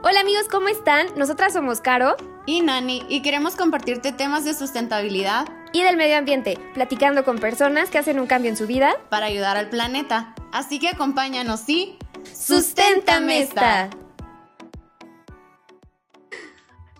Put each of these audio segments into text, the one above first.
Hola amigos, ¿cómo están? Nosotras somos Caro y Nani y queremos compartirte temas de sustentabilidad y del medio ambiente, platicando con personas que hacen un cambio en su vida para ayudar al planeta. Así que acompáñanos y ¡Susténtame esta!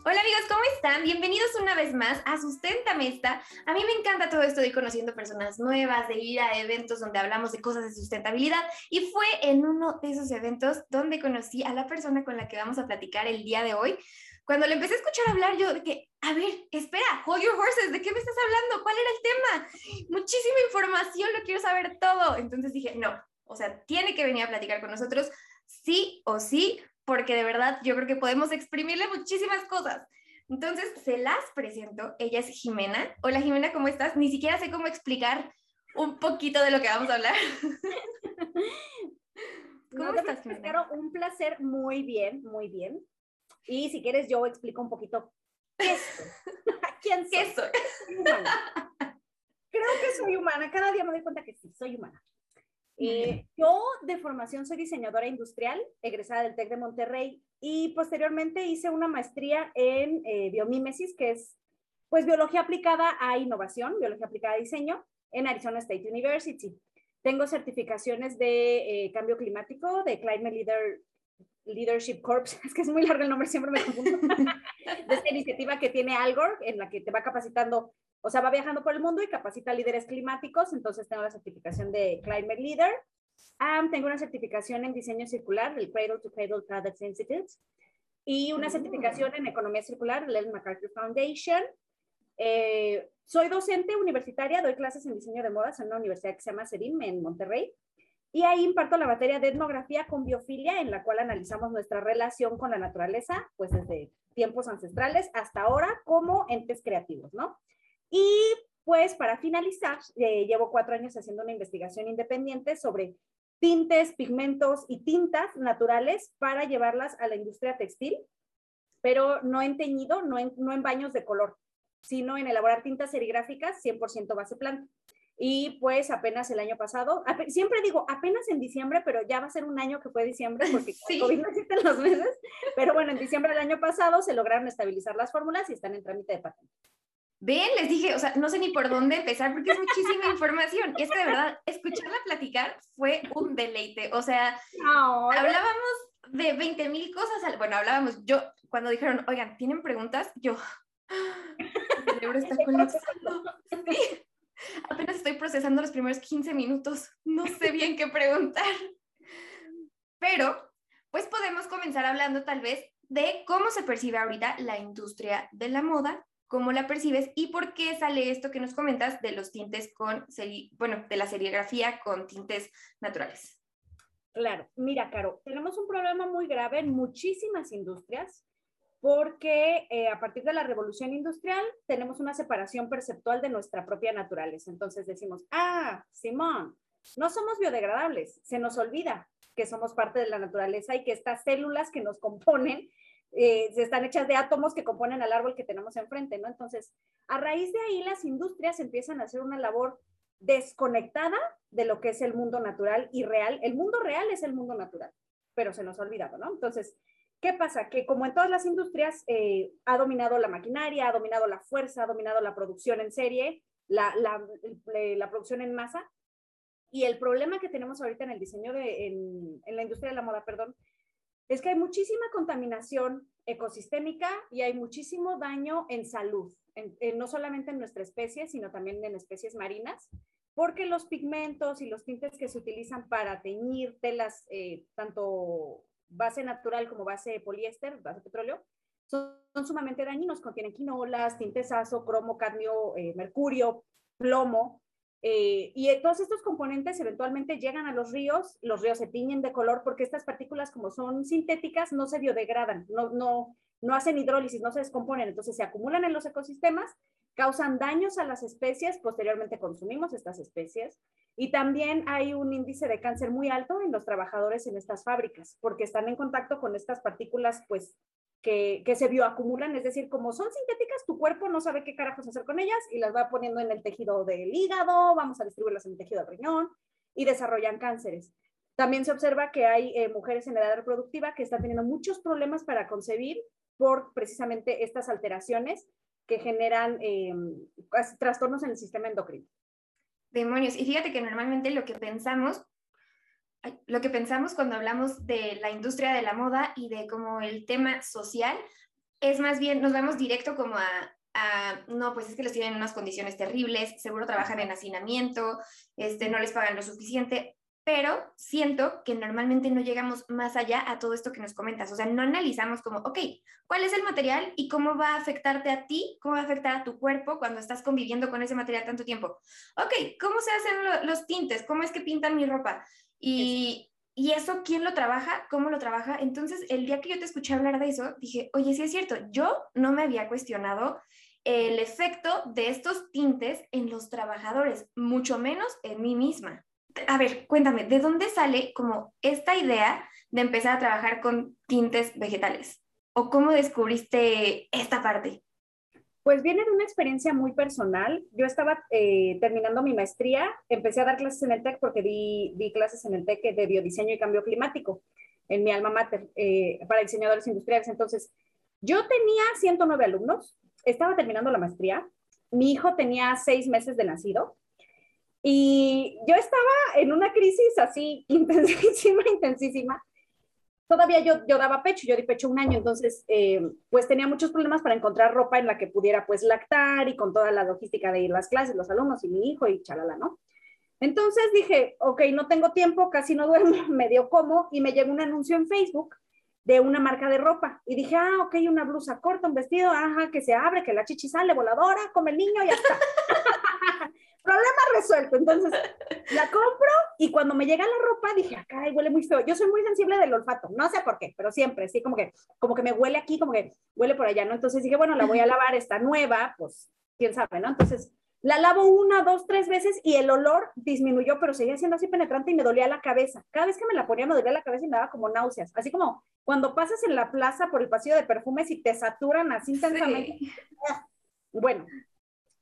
Hola amigos, ¿cómo están? Bienvenidos una vez más a Susténtame esta. A mí me encanta todo esto de conociendo personas nuevas, de ir a eventos donde hablamos de cosas de sustentabilidad y fue en uno de esos eventos donde conocí a la persona con la que vamos a platicar el día de hoy. Cuando le empecé a escuchar hablar, yo de que, a ver, espera, hold your horses, ¿de qué me estás hablando? ¿Cuál era el tema? Muchísima información, lo quiero saber todo. Entonces dije, no, o sea, tiene que venir a platicar con nosotros, sí o sí, porque de verdad yo creo que podemos exprimirle muchísimas cosas. Entonces, se las presento. Ella es Jimena. Hola Jimena, ¿cómo estás? Ni siquiera sé cómo explicar un poquito de lo que vamos a hablar. ¿Cómo estás, Jimena? Un placer, muy bien, muy bien. Y si quieres, yo explico un poquito qué soy. ¿Quién soy? ¿Qué soy? Creo que soy humana. Cada día me doy cuenta que sí, soy humana. Eh, yo de formación soy diseñadora industrial, egresada del TEC de Monterrey y posteriormente hice una maestría en eh, biomímesis, que es pues biología aplicada a innovación, biología aplicada a diseño en Arizona State University. Tengo certificaciones de eh, cambio climático, de Climate Leader, Leadership Corps, es que es muy largo el nombre, siempre me confundo, de esta iniciativa que tiene Algor, en la que te va capacitando o sea, va viajando por el mundo y capacita líderes climáticos, entonces tengo la certificación de Climate Leader. tengo una certificación en diseño circular del Cradle to Cradle Products Institute y una mm. certificación en economía circular del Ellen MacArthur Foundation. Eh, soy docente universitaria, doy clases en diseño de modas en una universidad que se llama CEDIM en Monterrey. Y ahí imparto la materia de etnografía con biofilia, en la cual analizamos nuestra relación con la naturaleza, pues desde tiempos ancestrales hasta ahora como entes creativos, ¿no? Y pues para finalizar, eh, llevo cuatro años haciendo una investigación independiente sobre tintes, pigmentos y tintas naturales para llevarlas a la industria textil, pero no en teñido, no en, no en baños de color, sino en elaborar tintas serigráficas 100% base planta. Y pues apenas el año pasado, siempre digo apenas en diciembre, pero ya va a ser un año que fue diciembre porque sí. COVID no existen los meses, pero bueno, en diciembre del año pasado se lograron estabilizar las fórmulas y están en trámite de patente. Ven, les dije, o sea, no sé ni por dónde empezar porque es muchísima información. Y es que de verdad, escucharla platicar fue un deleite. O sea, hablábamos de 20 mil cosas. Bueno, hablábamos, yo, cuando dijeron, oigan, ¿tienen preguntas? Yo, el cerebro está colapsando. Apenas estoy procesando los primeros 15 minutos. No sé bien qué preguntar. Pero, pues podemos comenzar hablando tal vez de cómo se percibe ahorita la industria de la moda cómo la percibes y por qué sale esto que nos comentas de los tintes con, bueno, de la serigrafía con tintes naturales. Claro, mira, Caro, tenemos un problema muy grave en muchísimas industrias porque eh, a partir de la revolución industrial tenemos una separación perceptual de nuestra propia naturaleza. Entonces decimos, ah, Simón, no somos biodegradables, se nos olvida que somos parte de la naturaleza y que estas células que nos componen eh, están hechas de átomos que componen al árbol que tenemos enfrente, ¿no? Entonces, a raíz de ahí las industrias empiezan a hacer una labor desconectada de lo que es el mundo natural y real. El mundo real es el mundo natural, pero se nos ha olvidado, ¿no? Entonces, ¿qué pasa? Que como en todas las industrias, eh, ha dominado la maquinaria, ha dominado la fuerza, ha dominado la producción en serie, la, producción en masa. Y el problema que tenemos ahorita en el diseño de, en la industria de la moda, perdón, es que hay muchísima contaminación ecosistémica y hay muchísimo daño en salud, no solamente en nuestra especie, sino también en especies marinas, porque los pigmentos y los tintes que se utilizan para teñir telas, eh, tanto base natural como base poliéster, base petróleo, son, sumamente dañinos, contienen quinolas, tintes cromo, cadmio, eh, mercurio, plomo, eh, y todos estos componentes eventualmente llegan a los ríos, los ríos se tiñen de color porque estas partículas como son sintéticas no se biodegradan, no, no, no hacen hidrólisis, no se descomponen, entonces se acumulan en los ecosistemas, causan daños a las especies, posteriormente consumimos estas especies y también hay un índice de cáncer muy alto en los trabajadores en estas fábricas porque están en contacto con estas partículas pues que, se bioacumulan, es decir, como son sintéticas, tu cuerpo no sabe qué carajos hacer con ellas y las va poniendo en el tejido del hígado, vamos a distribuirlas en el tejido del riñón y desarrollan cánceres. También se observa que hay eh, mujeres en edad reproductiva que están teniendo muchos problemas para concebir por precisamente estas alteraciones que generan eh, trastornos en el sistema endocrino. Demonios. Y fíjate que normalmente lo que pensamos, lo que pensamos cuando hablamos de la industria de la moda y de como el tema social, es más bien, nos vamos directo como a, no, pues es que los tienen en unas condiciones terribles, seguro trabajan en hacinamiento, este, no les pagan lo suficiente, pero siento que normalmente no llegamos más allá a todo esto que nos comentas, o sea, no analizamos como, ok, ¿cuál es el material y cómo va a afectarte a ti, cómo va a afectar a tu cuerpo cuando estás conviviendo con ese material tanto tiempo? Ok, ¿cómo se hacen los tintes? ¿Cómo es que pintan mi ropa? Y, y eso, ¿quién lo trabaja? ¿Cómo lo trabaja? Entonces, el día que yo te escuché hablar de eso, dije, oye, sí es cierto, yo no me había cuestionado el efecto de estos tintes en los trabajadores, mucho menos en mí misma a ver, cuéntame, ¿de dónde sale como esta idea de empezar a trabajar con tintes vegetales? ¿O cómo descubriste esta parte? Pues viene de una experiencia muy personal. Yo estaba eh, terminando mi maestría, empecé a dar clases en el TEC porque di, clases en el TEC de biodiseño y cambio climático en mi alma mater eh, para diseñadores industriales. Entonces, yo tenía 109 alumnos, estaba terminando la maestría, mi hijo tenía seis meses de nacido y yo estaba en una crisis así intensísima, intensísima. Todavía yo, yo daba pecho, yo di pecho un año, entonces eh, pues tenía muchos problemas para encontrar ropa en la que pudiera pues lactar y con toda la logística de ir las clases, los alumnos y mi hijo y chalala, ¿no? Entonces dije, ok, no tengo tiempo, casi no duermo, medio como y me llegó un anuncio en Facebook de una marca de ropa. Y dije, ah, ok, una blusa corta, un vestido, ajá, que se abre, que la chichi sale voladora, come el niño y ya está. problema resuelto. Entonces la compro y cuando me llega la ropa dije, acá huele muy feo. Yo soy muy sensible del olfato, no sé por qué, pero siempre, sí, como que, como que me huele aquí, como que huele por allá, ¿no? Entonces dije, bueno, la voy a lavar, está nueva, pues quién sabe, ¿no? Entonces la lavo una, dos, tres veces y el olor disminuyó, pero seguía siendo así penetrante y me dolía la cabeza. Cada vez que me la ponía me dolía la cabeza y me daba como náuseas. Así como cuando pasas en la plaza por el pasillo de perfumes y te saturan así intensamente. Bueno,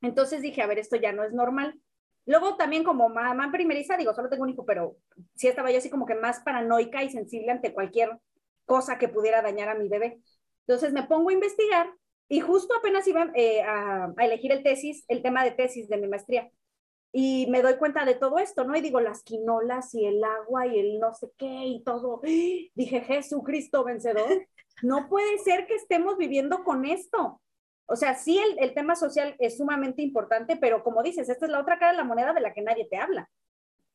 entonces dije, a ver, esto ya no es normal. Luego también como mamá primeriza, digo, solo tengo un hijo, pero sí estaba yo así como que más paranoica y sensible ante cualquier cosa que pudiera dañar a mi bebé. Entonces me pongo a investigar y justo apenas iba eh, a, elegir el tesis, el tema de tesis de mi maestría. Y me doy cuenta de todo esto, ¿no? Y digo, las quinolas y el agua y el no sé qué y todo. Dije, Jesucristo vencedor, no puede ser que estemos viviendo con esto. O sea, sí el, el, tema social es sumamente importante, pero como dices, esta es la otra cara de la moneda de la que nadie te habla.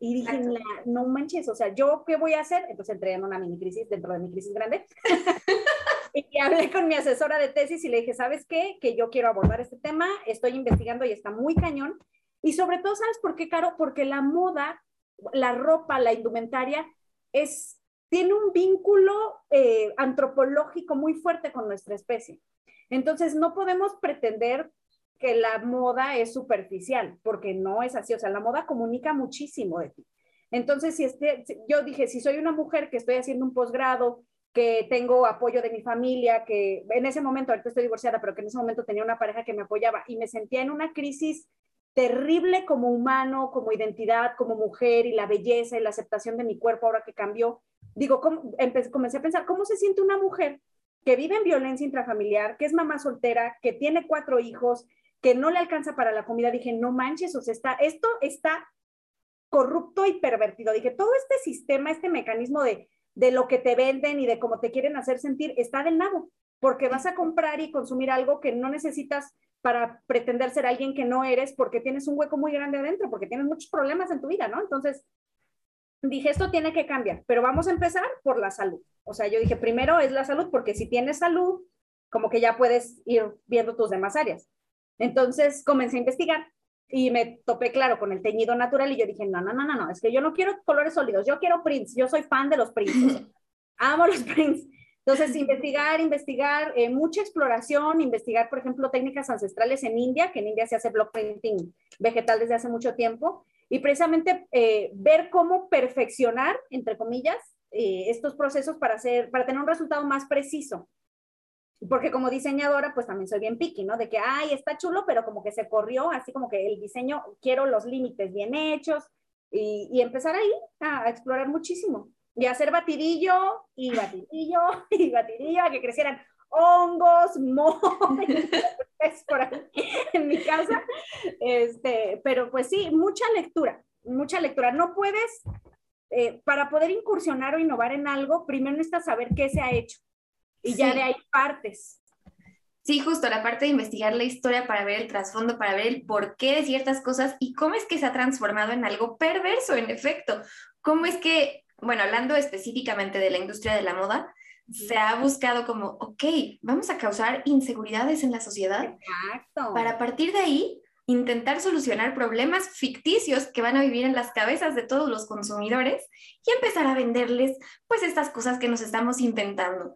Y dije, no manches, o sea, ¿yo qué voy a hacer? Entonces entré en una mini crisis dentro de mi crisis grande. y hablé con mi asesora de tesis y le dije, ¿sabes qué? Que yo quiero abordar este tema, estoy investigando y está muy cañón. Y sobre todo, ¿sabes por qué, Caro? Porque la moda, la ropa, la indumentaria, es, tiene un vínculo eh, antropológico muy fuerte con nuestra especie. Entonces, no podemos pretender que la moda es superficial, porque no es así. O sea, la moda comunica muchísimo de ti. Entonces, si este, yo dije, si soy una mujer que estoy haciendo un posgrado, que tengo apoyo de mi familia, que en ese momento, ahorita estoy divorciada, pero que en ese momento tenía una pareja que me apoyaba y me sentía en una crisis terrible como humano, como identidad, como mujer y la belleza y la aceptación de mi cuerpo ahora que cambió. Digo, comencé a pensar, ¿cómo se siente una mujer que vive en violencia intrafamiliar, que es mamá soltera, que tiene cuatro hijos, que no le alcanza para la comida, dije, no manches, o sea, está, esto está corrupto y pervertido. Dije, todo este sistema, este mecanismo de, de lo que te venden y de cómo te quieren hacer sentir, está del nabo, porque vas a comprar y consumir algo que no necesitas para pretender ser alguien que no eres, porque tienes un hueco muy grande adentro, porque tienes muchos problemas en tu vida, ¿no? Entonces, dije, esto tiene que cambiar, pero vamos a empezar por la salud. O sea, yo dije, primero es la salud, porque si tienes salud, como que ya puedes ir viendo tus demás áreas. Entonces comencé a investigar y me topé, claro, con el teñido natural y yo dije, no, no, no, no, no, es que yo no quiero colores sólidos, yo quiero prints, yo soy fan de los prints, amo los prints. Entonces, investigar, investigar, eh, mucha exploración, investigar, por ejemplo, técnicas ancestrales en India, que en India se hace block printing vegetal desde hace mucho tiempo, y precisamente eh, ver cómo perfeccionar, entre comillas, eh, estos procesos para, hacer, para tener un resultado más preciso. Porque como diseñadora, pues también soy bien picky, ¿no? De que, ay, está chulo, pero como que se corrió, así como que el diseño, quiero los límites bien hechos, y, empezar ahí a, a explorar muchísimo y hacer batidillo y batidillo y batidillo a que crecieran hongos, es por ahí en mi casa. Este, pero pues sí, mucha lectura, mucha lectura. No puedes, eh, para poder incursionar o innovar en algo, primero necesitas saber qué se ha hecho y ya de ahí partes. Sí, justo la parte de investigar la historia para ver el trasfondo, para ver el porqué de ciertas cosas y cómo es que se ha transformado en algo perverso, en efecto. Cómo es que, bueno, hablando específicamente de la industria de la moda, se ha buscado como, ok, vamos a causar inseguridades en la sociedad Exacto. para partir de ahí intentar solucionar problemas ficticios que van a vivir en las cabezas de todos los consumidores y empezar a venderles pues estas cosas que nos estamos inventando.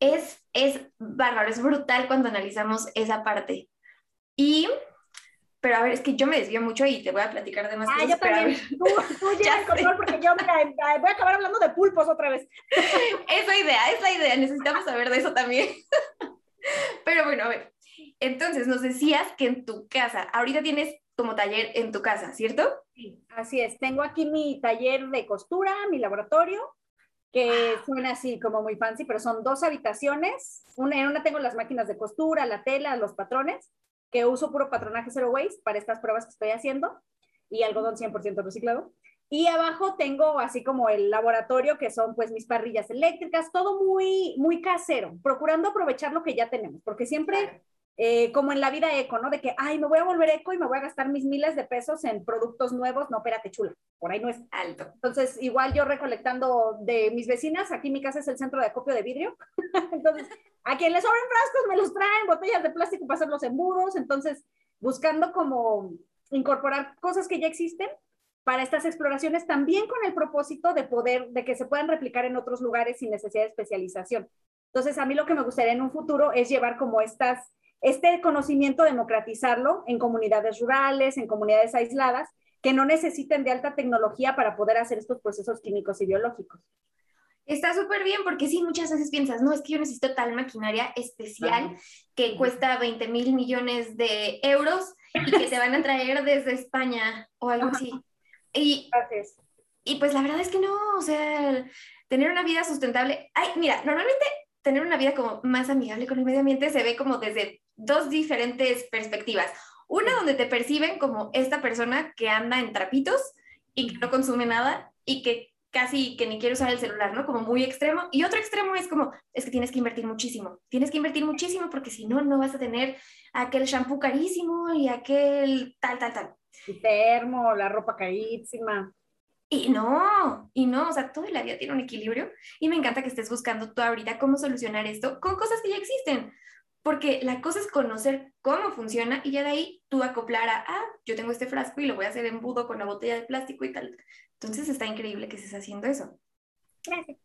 Es, es bárbaro, es brutal cuando analizamos esa parte. Y, pero a ver, es que yo me desvío mucho y te voy a platicar de más Ah, cosas. yo pero a ver, Tú, tú Ya el control porque yo mira, voy a acabar hablando de pulpos otra vez. es la idea, es la idea, necesitamos saber de eso también. Pero bueno, a ver, entonces nos decías que en tu casa, ahorita tienes como taller en tu casa, ¿cierto? Sí, así es. Tengo aquí mi taller de costura, mi laboratorio, que suena así como muy fancy, pero son dos habitaciones. Una, en una tengo las máquinas de costura, la tela, los patrones, que uso puro patronaje zero waste para estas pruebas que estoy haciendo, y algodón 100% reciclado. Y abajo tengo así como el laboratorio, que son pues mis parrillas eléctricas, todo muy, muy casero, procurando aprovechar lo que ya tenemos, porque siempre eh, como en la vida eco, ¿no? De que, ay, me voy a volver eco y me voy a gastar mis miles de pesos en productos nuevos. No, espérate, chula, por ahí no es. Alto. Entonces, igual yo recolectando de mis vecinas, aquí mi casa es el centro de acopio de vidrio. Entonces, a quien les sobren frascos me los traen, botellas de plástico para hacer los embudos. Entonces, buscando como incorporar cosas que ya existen para estas exploraciones, también con el propósito de poder, de que se puedan replicar en otros lugares sin necesidad de especialización. Entonces, a mí lo que me gustaría en un futuro es llevar como estas este conocimiento, democratizarlo en comunidades rurales, en comunidades aisladas, que no necesiten de alta tecnología para poder hacer estos procesos químicos y biológicos. Está súper bien porque sí, muchas veces piensas, no, es que yo necesito tal maquinaria especial que cuesta 20 mil millones de euros y que te van a traer desde España o algo así. Y, Gracias. y pues la verdad es que no, o sea, tener una vida sustentable, ay, mira, normalmente tener una vida como más amigable con el medio ambiente se ve como desde dos diferentes perspectivas. Una donde te perciben como esta persona que anda en trapitos y que no consume nada y que casi que ni quiere usar el celular, ¿no? Como muy extremo. Y otro extremo es como, es que tienes que invertir muchísimo. Tienes que invertir muchísimo porque si no, no vas a tener aquel shampoo carísimo y aquel tal, tal, tal. El termo, la ropa carísima. Y no, y no, o sea, toda la vida tiene un equilibrio y me encanta que estés buscando tú ahorita cómo solucionar esto con cosas que ya existen, porque la cosa es conocer cómo funciona y ya de ahí tú acoplar a, ah, yo tengo este frasco y lo voy a hacer embudo con la botella de plástico y tal. Entonces está increíble que estés haciendo eso. Gracias.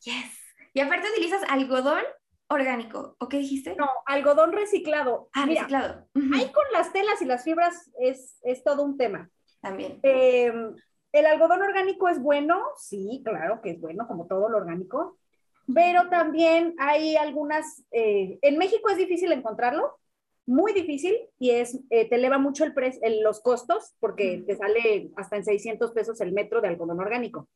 Yes. Y aparte utilizas algodón orgánico, ¿o qué dijiste? No, algodón reciclado. Ah, Mira, reciclado. Ujú, ahí con las telas y las fibras es, es todo un tema. También. Eh, ¿El algodón orgánico es bueno? Sí, claro que es bueno, como todo lo orgánico. Pero también hay algunas, eh, en México es difícil encontrarlo, muy difícil, y es, eh, te eleva mucho el pre- el- los costos, porque te sale hasta en 600 pesos el metro de algodón orgánico.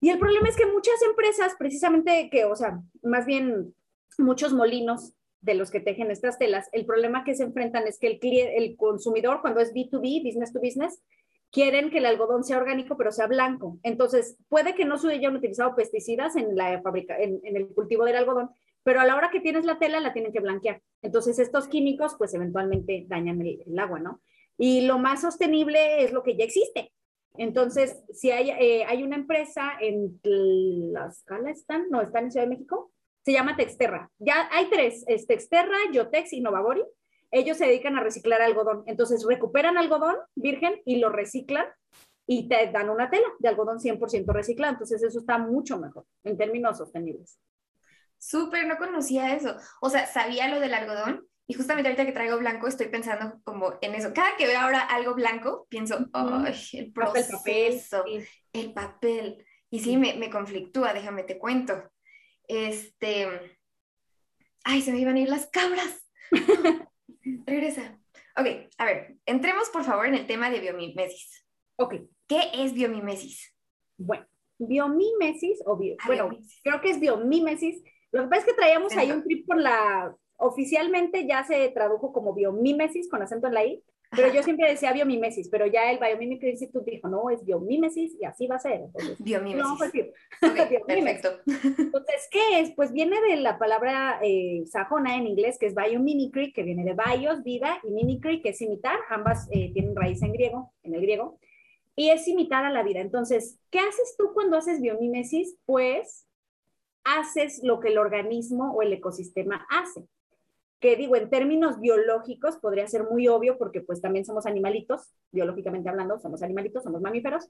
Y el problema es que muchas empresas, precisamente que, o sea, más bien muchos molinos de los que tejen estas telas, el problema que se enfrentan es que el, el consumidor, cuando es B2B, business to business, quieren que el algodón sea orgánico, pero sea blanco. Entonces, puede que no se hayan utilizado pesticidas en, la fábrica, en, el cultivo del algodón, pero a la hora que tienes la tela la tienen que blanquear. Entonces, estos químicos, pues eventualmente dañan el, el agua, ¿no? Y lo más sostenible es lo que ya existe. Entonces, si hay, eh, hay una empresa en Tlaxcala, ¿están? No, están en Ciudad de México, se llama Texterra. Ya hay tres, es Texterra, Yotex y Novabori. Ellos se dedican a reciclar algodón. Entonces, recuperan algodón virgen y lo reciclan y te dan una tela de algodón 100% reciclado. Entonces, eso está mucho mejor en términos sostenibles. Súper, no conocía eso. O sea, sabía lo del algodón y justamente ahorita que traigo blanco estoy pensando como en eso. Cada que veo ahora algo blanco, pienso, ay, el papel. proceso, sí. el papel. Y sí, me, me conflictúa, déjame te cuento. Este, ay, se me iban a ir las cabras. Regresa. Ok, a ver, entremos por favor en el tema de biomimesis. Ok. ¿Qué es biomimesis? Bueno, biomimesis o bio, Ah, bueno, biomimesis. creo que es biomimesis. Lo que pasa es que traíamos ahí Acento. un trip por la, oficialmente ya se tradujo como biomimesis con acento en la I, pero yo siempre decía biomimesis, pero ya el Biomimicry Institute dijo, no, es biomimesis y así va a ser. Entonces, Biomimesis. no, pues sí. Ok, biomimesis. perfecto. Entonces, ¿qué es? Pues viene de la palabra eh, sajona en inglés, que es biomimicry, que viene de bios, vida, y mimicry, que es imitar. Ambas eh, tienen raíz en griego, en el griego. Y es imitar a la vida. Entonces, ¿qué haces tú cuando haces biomimesis? Pues haces lo que el organismo o el ecosistema hace. Que digo, en términos biológicos podría ser muy obvio porque pues también somos animalitos, biológicamente hablando, somos animalitos, somos mamíferos,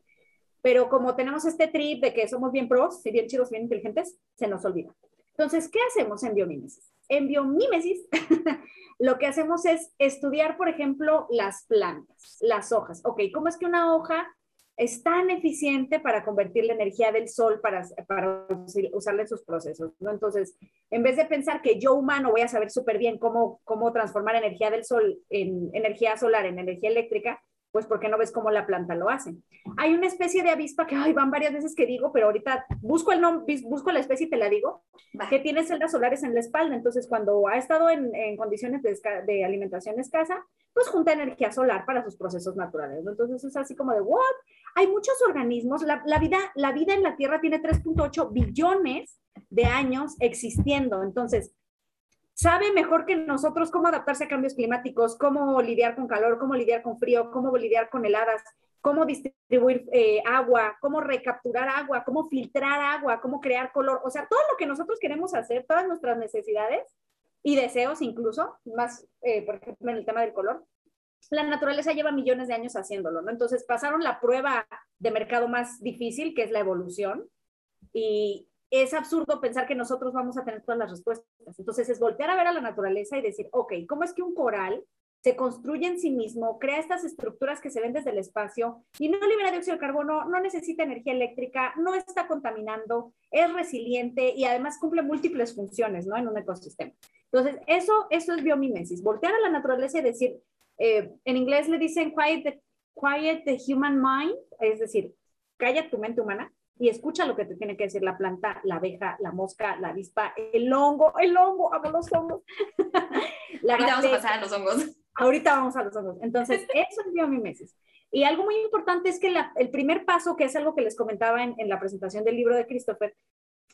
pero como tenemos este trip de que somos bien pros, y bien chidos, bien inteligentes, se nos olvida. Entonces, ¿qué hacemos en biomímesis? En biomímesis, lo que hacemos es estudiar, por ejemplo, las plantas, las hojas. Ok, ¿cómo es que una hoja es tan eficiente para convertir la energía del sol para, para usarla en sus procesos? ¿no? Entonces, en vez de pensar que yo humano voy a saber súper bien cómo, cómo transformar energía del sol en energía solar, en energía eléctrica, pues porque no ves cómo la planta lo hace. Hay una especie de avispa que ay, van varias veces que digo, pero ahorita busco el nombre, busco la especie y te la digo, Va. que tiene celdas solares en la espalda. Entonces, cuando ha estado en, en condiciones de, de alimentación escasa, pues junta energía solar para sus procesos naturales. Entonces, es así como de, ¿what? Hay muchos organismos. La, la vida, la vida en la Tierra tiene 3.8 billones de años existiendo. Entonces, sabe mejor que nosotros cómo adaptarse a cambios climáticos, cómo lidiar con calor, cómo lidiar con frío, cómo lidiar con heladas, cómo distribuir eh, agua, cómo recapturar agua, cómo filtrar agua, cómo crear color. O sea, todo lo que nosotros queremos hacer, todas nuestras necesidades y deseos incluso, más, eh, por ejemplo, en el tema del color, la naturaleza lleva millones de años haciéndolo, ¿no? Entonces pasaron la prueba de mercado más difícil, que es la evolución, y es absurdo pensar que nosotros vamos a tener todas las respuestas. Entonces es voltear a ver a la naturaleza y decir, ok, ¿cómo es que un coral se construye en sí mismo, crea estas estructuras que se ven desde el espacio y no libera dióxido de carbono, no necesita energía eléctrica, no está contaminando, es resiliente y además cumple múltiples funciones, ¿no? En un ecosistema. Entonces, eso, eso es biomimesis, voltear a la naturaleza y decir, eh, en inglés le dicen quiet the, quiet the human mind, es decir, calla tu mente humana y escucha lo que te tiene que decir la planta, la abeja, la mosca, la avispa, el hongo, el hongo, amo los hongos. La Ahorita vamos a pasar a los hongos. Ahorita vamos a los hongos. Entonces, eso es biomimesis. Y algo muy importante es que la- el primer paso, que es algo que les comentaba en, en la presentación del libro de Christopher,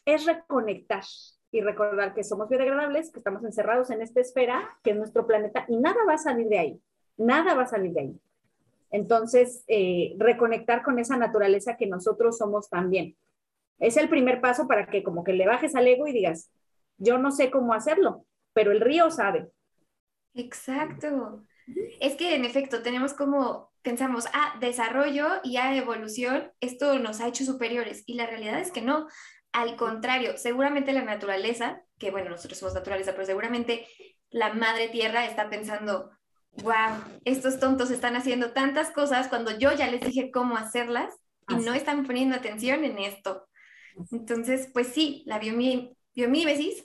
es reconectar y recordar que somos biodegradables, que estamos encerrados en esta esfera, que es nuestro planeta, y nada va a salir de ahí. Nada va a salir de ahí. Entonces, eh, reconectar con esa naturaleza que nosotros somos también. Es el primer paso para que como que le bajes al ego y digas, yo no sé cómo hacerlo, pero el río sabe. Exacto. Es que en efecto tenemos como, pensamos, ah, desarrollo y a evolución, esto nos ha hecho superiores. Y la realidad es que no. Al contrario, seguramente la naturaleza, que bueno, nosotros somos naturaleza, pero seguramente la madre tierra está pensando, wow, estos tontos están haciendo tantas cosas cuando yo ya les dije cómo hacerlas y Así no están poniendo atención en esto. Entonces, pues sí, la biomimesis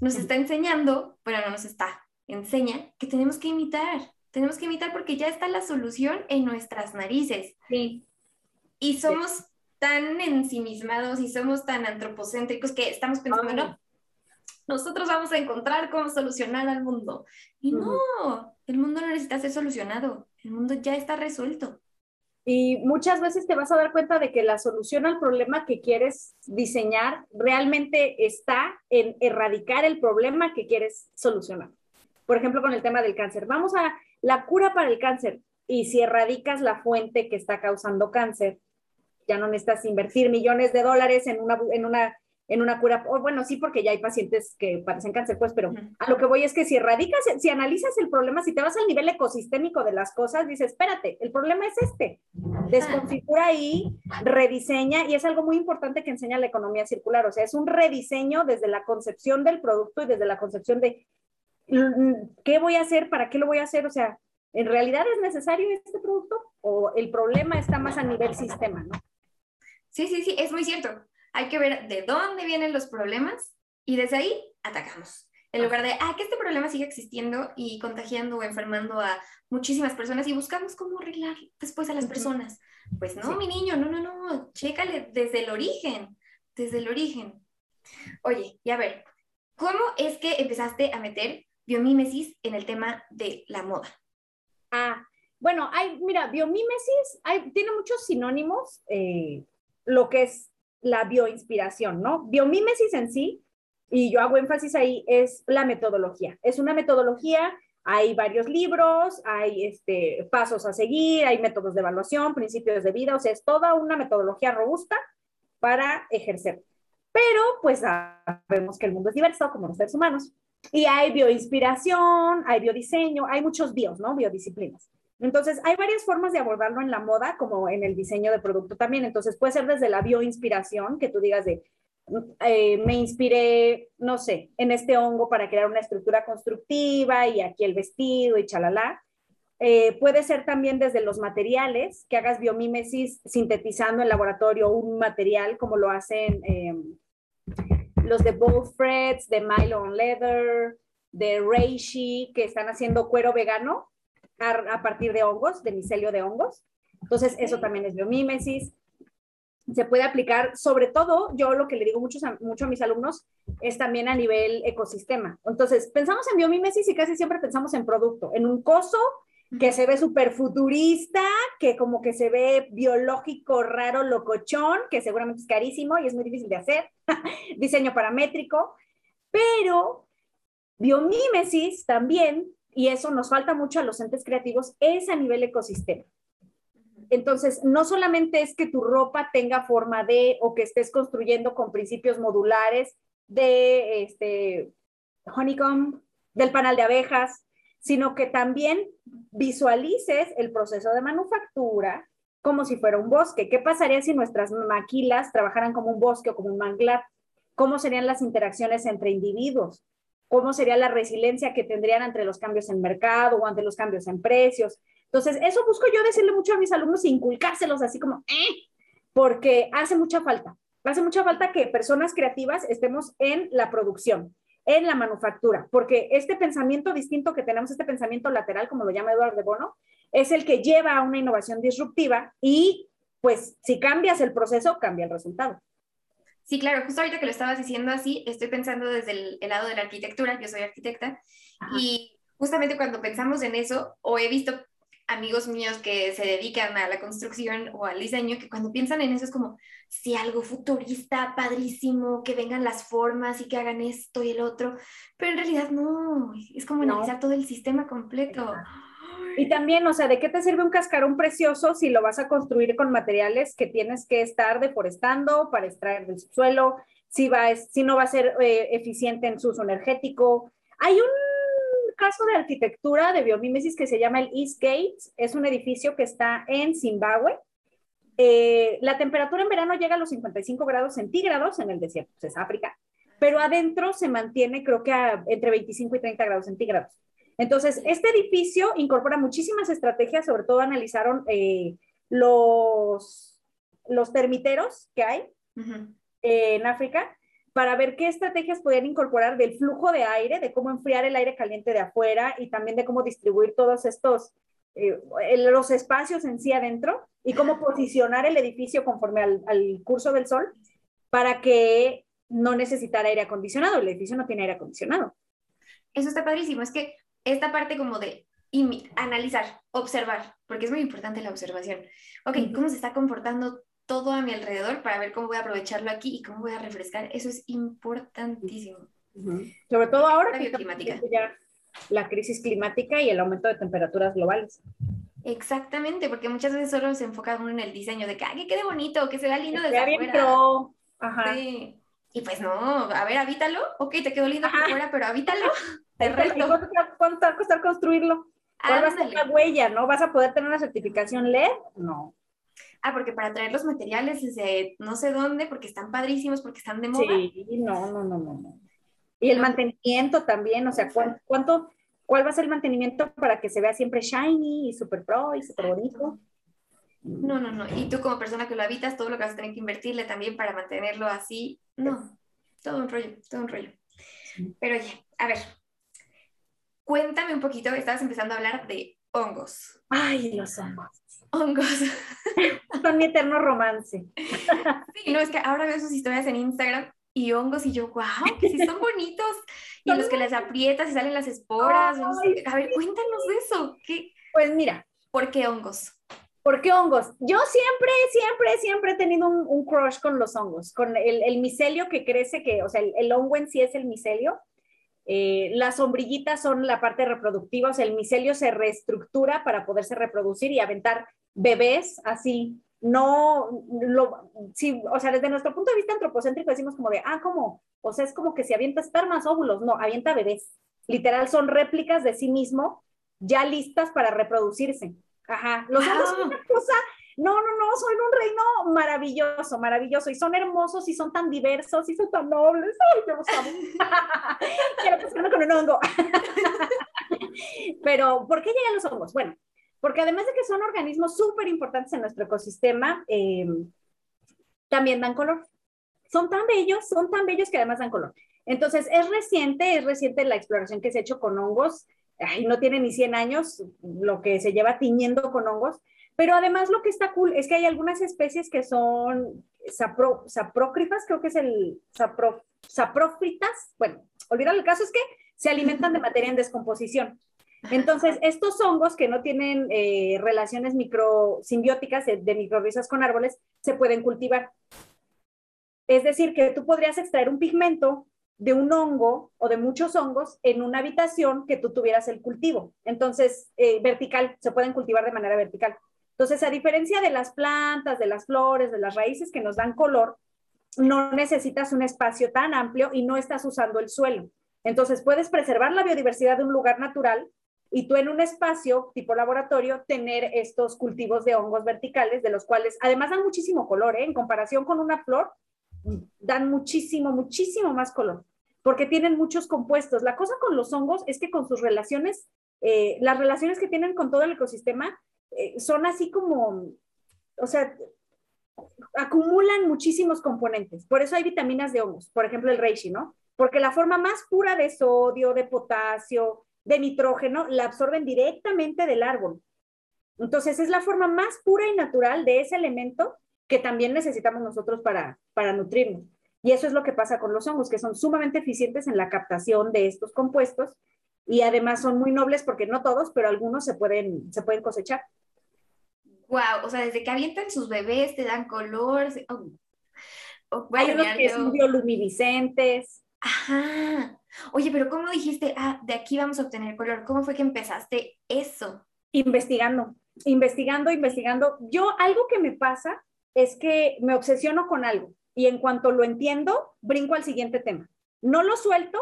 nos está enseñando, bueno, no nos está, enseña que tenemos que imitar, tenemos que imitar porque ya está la solución en nuestras narices Sí. y somos tan ensimismados y somos tan antropocéntricos que estamos pensando, no, nosotros vamos a encontrar cómo solucionar al mundo. Y no, el mundo no necesita ser solucionado, el mundo ya está resuelto. Y muchas veces te vas a dar cuenta de que la solución al problema que quieres diseñar realmente está en erradicar el problema que quieres solucionar. Por ejemplo, con el tema del cáncer. Vamos a la cura para el cáncer. Y si erradicas la fuente que está causando cáncer, ya no necesitas invertir millones de dólares en una, en una, en una cura. O bueno, sí, porque ya hay pacientes que padecen cáncer, pues, pero a lo que voy es que si erradicas, si analizas el problema, si te vas al nivel ecosistémico de las cosas, dices, espérate, el problema es este. Desconfigura ahí, rediseña, y es algo muy importante que enseña la economía circular. O sea, es un rediseño desde la concepción del producto y desde la concepción de mm, qué voy a hacer, para qué lo voy a hacer. O sea, ¿en realidad es necesario este producto? ¿O el problema está más a nivel sistema, no? Sí, sí, sí, es muy cierto. Hay que ver de dónde vienen los problemas y desde ahí atacamos. en lugar de, ah, que este problema sigue existiendo y contagiando o enfermando a muchísimas personas y buscamos cómo arreglar después a las personas. Pues no, mi niño, no, no, no, chécale desde el origen, desde el origen. Oye, y a ver, ¿cómo es que empezaste a meter biomímesis en el tema de la moda? Ah, bueno, hay, mira, biomímesis hay, tiene muchos sinónimos, eh, lo que es la bioinspiración, ¿no? Biomímesis en sí y yo hago énfasis ahí, es la metodología. Es una metodología, hay varios libros, hay este, pasos a seguir, hay métodos de evaluación, principios de vida, o sea, es toda una metodología robusta para ejercer. Pero pues sabemos que el mundo es diverso, como los seres humanos, y hay bioinspiración, hay biodiseño, hay muchos bios, ¿no? Biodisciplinas. Entonces, hay varias formas de abordarlo en la moda, como en el diseño de producto también. Entonces, puede ser desde la bioinspiración, que tú digas de, eh, me inspiré, no sé, en este hongo para crear una estructura constructiva y aquí el vestido y chalala. Eh, puede ser también desde los materiales, que hagas biomímesis sintetizando en laboratorio un material como lo hacen em, los de Bold Freds, de Milo Leather, de Reishi, que están haciendo cuero vegano a, a partir de hongos, de micelio de hongos. Entonces, eso también es biomímesis se puede aplicar, sobre todo, yo lo que le digo mucho a, mucho a mis alumnos es también a nivel ecosistema. Entonces, pensamos en biomímesis y casi siempre pensamos en producto, en un coso que se ve súper futurista, que como que se ve biológico, raro, locochón, que seguramente es carísimo y es muy difícil de hacer, diseño paramétrico, pero biomímesis también, y eso nos falta mucho a los entes creativos, es a nivel ecosistema. Entonces, no solamente es que tu ropa tenga forma de o que estés construyendo con principios modulares de este honeycomb, del panal de abejas, sino que también visualices el proceso de manufactura como si fuera un bosque. ¿Qué pasaría si nuestras maquilas trabajaran como un bosque o como un manglar? ¿Cómo serían las interacciones entre individuos? ¿Cómo sería la resiliencia que tendrían entre los cambios en mercado o ante los cambios en precios? Entonces, eso busco yo decirle mucho a mis alumnos, inculcárselos así como, eh", porque hace mucha falta. Hace mucha falta que personas creativas estemos en la producción, en la manufactura, porque este pensamiento distinto que tenemos, este pensamiento lateral, como lo llama Eduardo de Bono, es el que lleva a una innovación disruptiva y pues si cambias el proceso, cambia el resultado. Sí, claro, justo ahorita que lo estabas diciendo así, estoy pensando desde el, lado de la arquitectura, yo soy arquitecta, y justamente cuando pensamos en eso, o he visto amigos míos que se dedican a la construcción o al diseño, que cuando piensan en eso es como, si algo futurista, padrísimo, que vengan las formas y que hagan esto y el otro, pero en realidad no, es como analizar todo el sistema completo. Y también, o sea, ¿de qué te sirve un cascarón precioso si lo vas a construir con materiales que tienes que estar deforestando para extraer del suelo, si, va, si no va a ser eh, eficiente en su uso energético? Hay un caso de arquitectura de biomímesis que se llama el East Gates. Es un edificio que está en Zimbabue. Eh, la temperatura en verano llega a los 55 grados centígrados en el desierto, pues es África, pero adentro se mantiene creo que entre 25 y 30 grados centígrados. Entonces, este edificio incorpora muchísimas estrategias, sobre todo analizaron eh, los, los termiteros que hay en África para ver qué estrategias podían incorporar del flujo de aire, de cómo enfriar el aire caliente de afuera y también de cómo distribuir todos estos, eh, los espacios en sí adentro y cómo posicionar el edificio conforme al, curso del sol para que no necesitara aire acondicionado. El edificio no tiene aire acondicionado. Eso está padrísimo. Es que esta parte como de analizar, observar, porque es muy importante la observación. Ok, ¿cómo se está comportando todo a mi alrededor para ver cómo voy a aprovecharlo aquí y cómo voy a refrescar. Eso es importantísimo. Sobre todo ahora que climática. Ya la crisis climática y el aumento de temperaturas globales. Exactamente, porque muchas veces solo se enfoca uno en el diseño de que, que quede bonito, que se vea lindo desde afuera. Ajá. Y pues no, a ver, habítalo. Ok, te quedó lindo por fuera, pero habítalo. ¿Cuánto, ¿Cuánto te va a costar construirlo? ¿Cuál va a ser la huella? ¿No vas a poder tener una certificación LED? No ah, porque para traer los materiales desde no sé dónde, porque están padrísimos, porque están de moda. Sí, no, no, no, no. Y el mantenimiento también, o sea, ¿cuánto, cuál va a ser el mantenimiento para que se vea siempre shiny y super pro y super bonito? No, no, no. Y tú como persona que lo habitas, todo lo que vas a tener que invertirle también para mantenerlo así, no. Todo un rollo, todo un rollo. Pero oye, a ver, cuéntame un poquito, estabas empezando a hablar de hongos. Ay, los hongos. Hongos. Son mi eterno romance. Sí, no, es que ahora veo sus historias en Instagram y hongos y yo, wow, que sí son bonitos. Y los que les aprietas y salen las esporas. A ver, cuéntanos de eso. ¿Qué? Pues mira, ¿Por qué hongos? ¿Por qué hongos? Yo siempre, siempre, siempre he tenido un, un crush con los hongos, con el, el micelio que crece, que, o sea, el, el hongo en sí es el micelio. Eh, las sombrillitas son la parte reproductiva, o sea, el micelio se reestructura para poderse reproducir y aventar bebés así. No, lo, sí, o sea, desde nuestro punto de vista antropocéntrico decimos como de, ah, ¿cómo? O sea, es como que si avienta espermas, óvulos, no, avienta bebés. Literal, son réplicas de sí mismo ya listas para reproducirse. Ajá, los hongos son una cosa, no, no, no, son un reino maravilloso, maravilloso, y son hermosos, y son tan diversos, y son tan nobles, ay, amo. Quiero casarme con un hongo. Pero, ¿por qué llegan los hongos? Bueno, porque además de que son organismos súper importantes en nuestro ecosistema, eh, también dan color. Son tan bellos, son tan bellos que además dan color. Entonces, es reciente, es reciente la exploración que se ha hecho con hongos, ay, no tiene ni 100 años lo que se lleva tiñendo con hongos, pero además lo que está cool es que hay algunas especies que son sapro, saprócrifas, creo que es el sapro, saprófitas, bueno, olvidar el caso es que se alimentan de materia en descomposición. Entonces, estos hongos que no tienen eh, relaciones microsimbióticas de, de microrizas con árboles, se pueden cultivar. Es decir, que tú podrías extraer un pigmento de un hongo o de muchos hongos en una habitación que tú tuvieras el cultivo. Entonces, eh, vertical, se pueden cultivar de manera vertical. Entonces, a diferencia de las plantas, de las flores, de las raíces que nos dan color, no necesitas un espacio tan amplio y no estás usando el suelo. Entonces, puedes preservar la biodiversidad de un lugar natural y tú en un espacio tipo laboratorio tener estos cultivos de hongos verticales, de los cuales además dan muchísimo color, ¿eh? en comparación con una flor, dan muchísimo, muchísimo más color, porque tienen muchos compuestos. La cosa con los hongos es que con sus relaciones, eh, las relaciones que tienen con todo el ecosistema eh, son así como, o sea, acumulan muchísimos componentes. Por eso hay vitaminas de hongos, por ejemplo el reishi, ¿no? Porque la forma más pura de sodio, de potasio, de nitrógeno, la absorben directamente del árbol. Entonces es la forma más pura y natural de ese elemento que también necesitamos nosotros para, para nutrirnos. Y eso es lo que pasa con los hongos, que son sumamente eficientes en la captación de estos compuestos y además son muy nobles porque no todos, pero algunos se pueden, se pueden cosechar. Wow, o sea, desde que avientan sus bebés te dan color. oh. Oh, Hay unos que son bioluminiscentes. Ajá. Oye, pero ¿cómo dijiste, ah, de aquí vamos a obtener color? ¿Cómo fue que empezaste eso? investigando, investigando, investigando. Yo algo que me pasa es que me obsesiono con algo y en cuanto lo entiendo, brinco al siguiente tema. No lo suelto,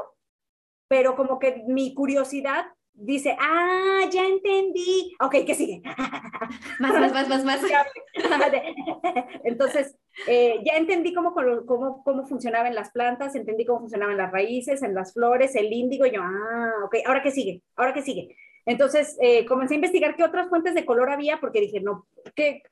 pero como que mi curiosidad dice, ah, ya entendí. Ok, ¿qué sigue? Más, más, más, más, más. Entonces, eh, ya entendí cómo, cómo, cómo funcionaban las plantas, entendí cómo funcionaban las raíces, en las flores, el índigo, y yo, ah, ok, ¿ahora qué sigue? ¿Ahora qué sigue? Entonces, eh, comencé a investigar qué otras fuentes de color había, porque dije, no, que,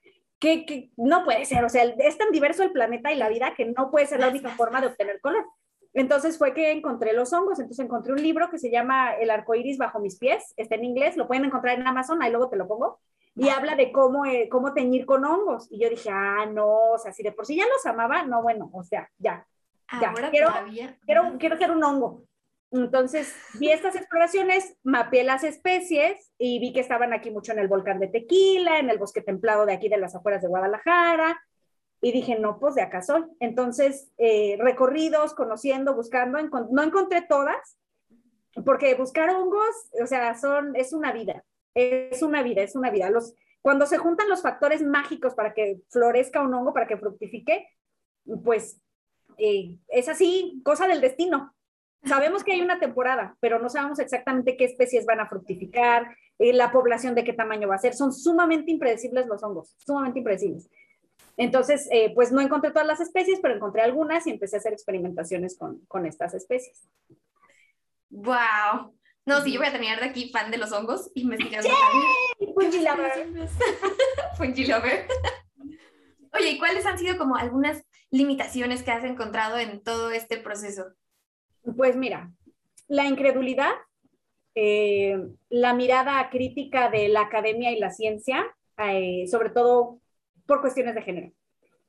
que, que no puede ser, o sea, es tan diverso el planeta y la vida que no puede ser la única forma de obtener color. Entonces fue que encontré los hongos, entonces encontré un libro que se llama El arco iris bajo mis pies, está en inglés, lo pueden encontrar en Amazon, ahí luego te lo pongo, y habla de cómo, eh, cómo teñir con hongos. Y yo dije, ah, no, o sea, si de por sí ya los amaba, no, bueno, o sea, ya, Ya, Ahora quiero- todavía. quiero, quiero ser un hongo. Entonces vi estas exploraciones, mapeé las especies y vi que estaban aquí mucho en el volcán de Tequila, en el bosque templado de aquí de las afueras de Guadalajara. Y dije, no, pues de acá soy. Entonces, eh, recorridos, conociendo, buscando, no encontré todas, porque buscar hongos, o sea, son, es una vida, es una vida, es una vida. Los, cuando se juntan los factores mágicos para que florezca un hongo, para que fructifique, pues eh, es así, cosa del destino. Sabemos que hay una temporada, pero no sabemos exactamente qué especies van a fructificar, eh, la población de qué tamaño va a ser. Son sumamente impredecibles los hongos, sumamente impredecibles. Entonces, eh, pues no encontré todas las especies, pero encontré algunas y empecé a hacer experimentaciones con, con estas especies. Wow. No, sí, yo voy a terminar de aquí fan de los hongos, investigando Fungi lover. Fungi lover. Oye, ¿y cuáles han sido como algunas limitaciones que has encontrado en todo este proceso? Pues mira, la incredulidad, eh, la mirada crítica de la academia y la ciencia, eh, sobre todo por cuestiones de género.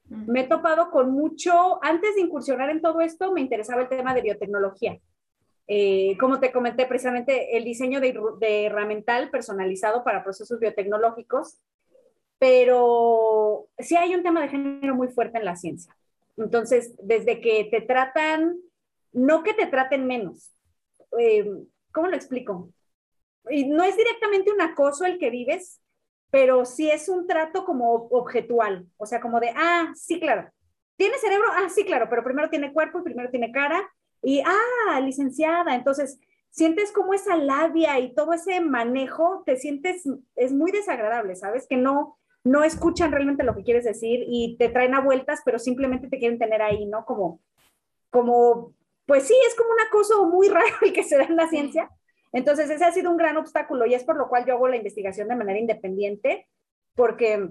Me he topado con mucho, antes de incursionar en todo esto, me interesaba el tema de biotecnología. Eh, como te comenté precisamente, el diseño de, de herramental personalizado para procesos biotecnológicos, pero sí hay un tema de género muy fuerte en la ciencia. Entonces, desde que te tratan, no que te traten menos, eh, ¿cómo lo explico? No es directamente un acoso el que vives, pero sí es un trato como objetual, o sea, como de, ah, sí, claro, ¿tiene cerebro? Ah, sí, claro, pero primero tiene cuerpo y primero tiene cara, y, ah, licenciada, entonces sientes como esa labia y todo ese manejo, te sientes, es muy desagradable, ¿sabes? Que no, no escuchan realmente lo que quieres decir y te traen a vueltas, pero simplemente te quieren tener ahí, ¿no? Como, como, pues sí, es como un acoso muy raro el que se da en la ciencia. Entonces, ese ha sido un gran obstáculo y es por lo cual yo hago la investigación de manera independiente, porque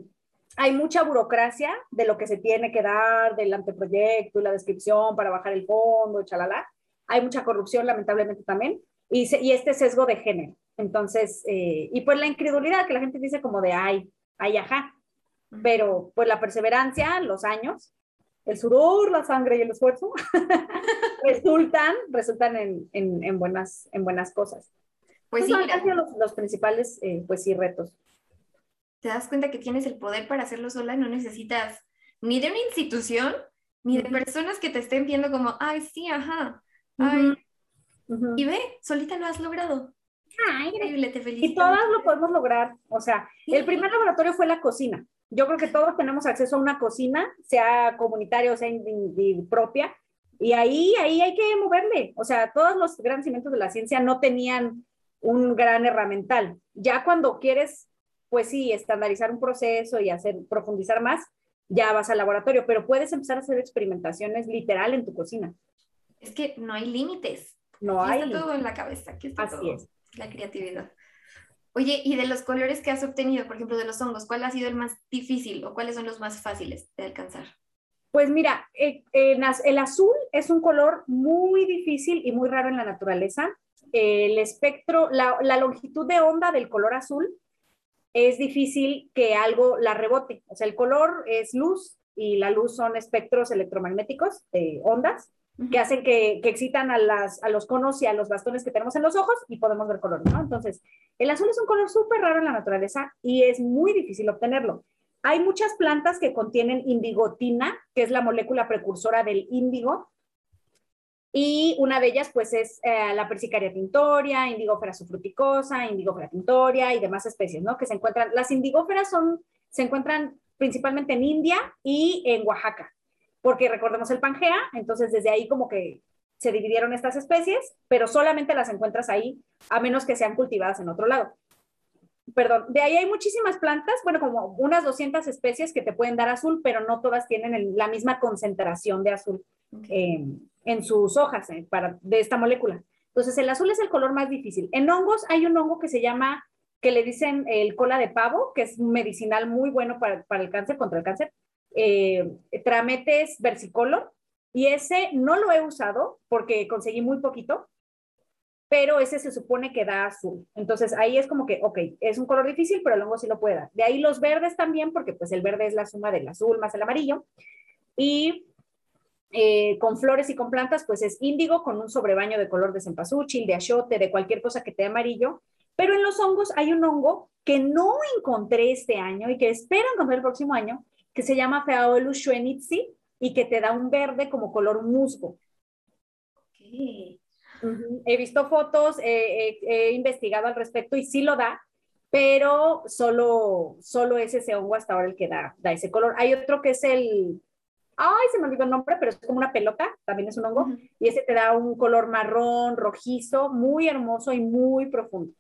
hay mucha burocracia de lo que se tiene que dar, del anteproyecto y la descripción para bajar el fondo, chalala. Hay mucha corrupción, lamentablemente también, y, y este sesgo de género. Entonces, eh, y pues la incredulidad que la gente dice como de, ay, ay, ajá. Pero pues la perseverancia, los años, el sudor, la sangre y el esfuerzo resultan, resultan en, en, buenas, en buenas cosas. Pues sí, son los, los, principales, eh, pues sí, retos. Te das cuenta que tienes el poder para hacerlo sola, no necesitas ni de una institución, ni de personas que te estén viendo como, ay, sí, ajá, ay. Y ve, solita lo has logrado. Increíble, te felicito. Y todas lo podemos lograr. O sea, el primer laboratorio fue la cocina. Yo creo que todos tenemos acceso a una cocina, sea comunitaria o sea propia, y ahí, ahí hay que moverle. O sea, todos los grandes cimientos de la ciencia no tenían un gran herramental. Ya cuando quieres, pues sí, estandarizar un proceso y hacer, profundizar más, ya vas al laboratorio, pero puedes empezar a hacer experimentaciones literal en tu cocina. Es que no hay límites. No hay. Está todo en la cabeza. Así es la creatividad. Oye, y de los colores que has obtenido, por ejemplo, de los hongos, ¿cuál ha sido el más difícil o cuáles son los más fáciles de alcanzar? Pues mira, eh, el azul es un color muy difícil y muy raro en la naturaleza. El espectro, la, la, longitud de onda del color azul es difícil que algo la rebote. O sea, el color es luz y la luz son espectros electromagnéticos de ondas que hacen que, que excitan a, las, a los conos y a los bastones que tenemos en los ojos y podemos ver color, ¿no? Entonces, el azul es un color súper raro en la naturaleza y es muy difícil obtenerlo. Hay muchas plantas que contienen indigotina, que es la molécula precursora del índigo, y una de ellas, pues, es eh, la Persicaria tintoria, Indigófera sufruticosa, Indigófera tintoria y demás especies, ¿no? Que se encuentran, las indigóferas son, se encuentran principalmente en India y en Oaxaca porque recordemos el Pangea, entonces desde ahí como que se dividieron estas especies, pero solamente las encuentras ahí, a menos que sean cultivadas en otro lado. Perdón, de ahí hay muchísimas plantas, bueno, como unas 200 especies que te pueden dar azul, pero no todas tienen la misma concentración de azul en sus hojas eh, para, de esta molécula. Entonces, el azul es el color más difícil. En hongos hay un hongo que se llama, que le dicen el cola de pavo, que es medicinal muy bueno para, para el cáncer, contra el cáncer, eh, Trametes versicolor y ese no lo he usado porque conseguí muy poquito, pero ese se supone que da azul. Entonces ahí es como que, ok, es un color difícil, pero el hongo sí lo puede dar. De ahí los verdes también, porque pues el verde es la suma del azul más el amarillo. Y eh, con flores y con plantas, pues es índigo con un sobrebaño de color de cempasúchil, de achote, de cualquier cosa que te amarillo. Pero en los hongos hay un hongo que no encontré este año y que espero encontrar el próximo año, que se llama Feaolus y que te da un verde como color musgo. He visto fotos, he investigado al respecto y sí lo da, pero solo, solo es ese hongo hasta ahora el que da, da ese color. Hay otro que es el, ay, se me olvidó el nombre, pero es como una pelota, también es un hongo, y ese te da un color marrón, rojizo, muy hermoso y muy profundo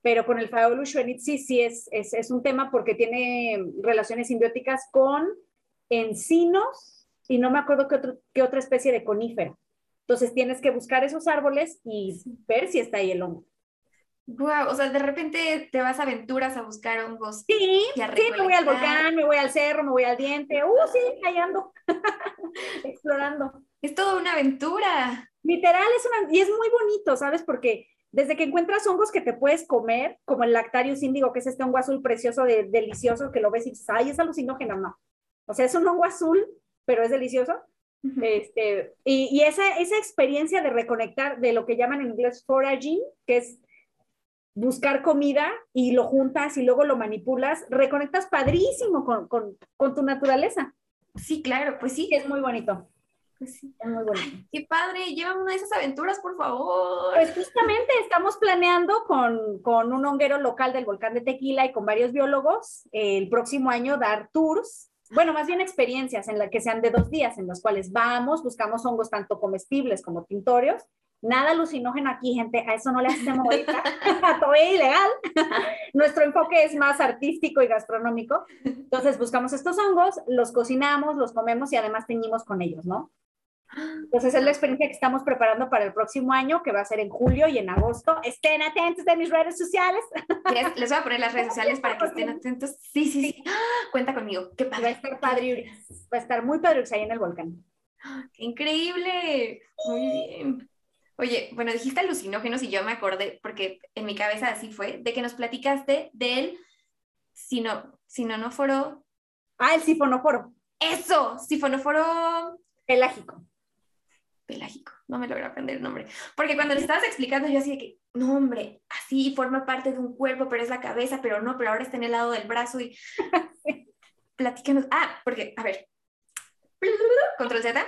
pero con el Phaeolus sí, sí es, es, es, un tema porque tiene relaciones simbióticas con encinos y no me acuerdo qué, otro, qué otra especie de conífera. Entonces tienes que buscar esos árboles y ver si está ahí el hongo. Wow, o sea, de repente te vas a aventuras a buscar hongos. Sí, sí, me voy al volcán, me voy al cerro, me voy al diente. Uh, sí, ahí ando, explorando. Es toda una aventura. Literal es una, y es muy bonito, ¿sabes? Porque desde que encuentras hongos que te puedes comer, como el Lactarius índigo, que es este hongo azul precioso, de, delicioso, que lo ves y dices, ay, es alucinógeno, no. O sea, es un hongo azul, pero es delicioso. Este, y, y esa, esa experiencia de reconectar de lo que llaman en inglés foraging, que es buscar comida y lo juntas y luego lo manipulas, reconectas padrísimo con, con, con tu naturaleza. Sí, claro, pues sí. Es muy bonito. Pues sí. Es muy bonito. qué padre, llévame una de esas aventuras, por favor. Pues justamente estamos planeando con, con, un honguero local del volcán de Tequila y con varios biólogos el próximo año dar tours, bueno, más bien experiencias en las que sean de dos días, en los cuales vamos, buscamos hongos tanto comestibles como tintorios Nada alucinógeno aquí, gente, a eso no le hacemos ahorita, todo es ilegal. Nuestro enfoque es más artístico y gastronómico. Entonces buscamos estos hongos, los cocinamos, los comemos y además teñimos con ellos, ¿no? Entonces es la experiencia que estamos preparando para el próximo año, que va a ser en julio y en agosto. Estén atentos de mis redes sociales. Les, voy a poner las redes sociales para que estén atentos. Sí, sí, sí. Cuenta conmigo. Qué padre. Va a estar padre, va a estar muy padre ahí en el volcán. ¡Qué increíble! Muy bien. Oye, bueno, dijiste alucinógenos y yo me acordé, porque en mi cabeza así fue, de que nos platicaste del sino, sinonóforo. Ah, el sifonóforo. Eso, sifonóforo. Pelágico. Pelágico, no me logro aprender el nombre. Porque cuando le estabas explicando, yo así de que, no, hombre, así forma parte de un cuerpo, pero es la cabeza, pero no, pero ahora está en el lado del brazo y. Platícanos. Ah, porque, a ver. Control Z.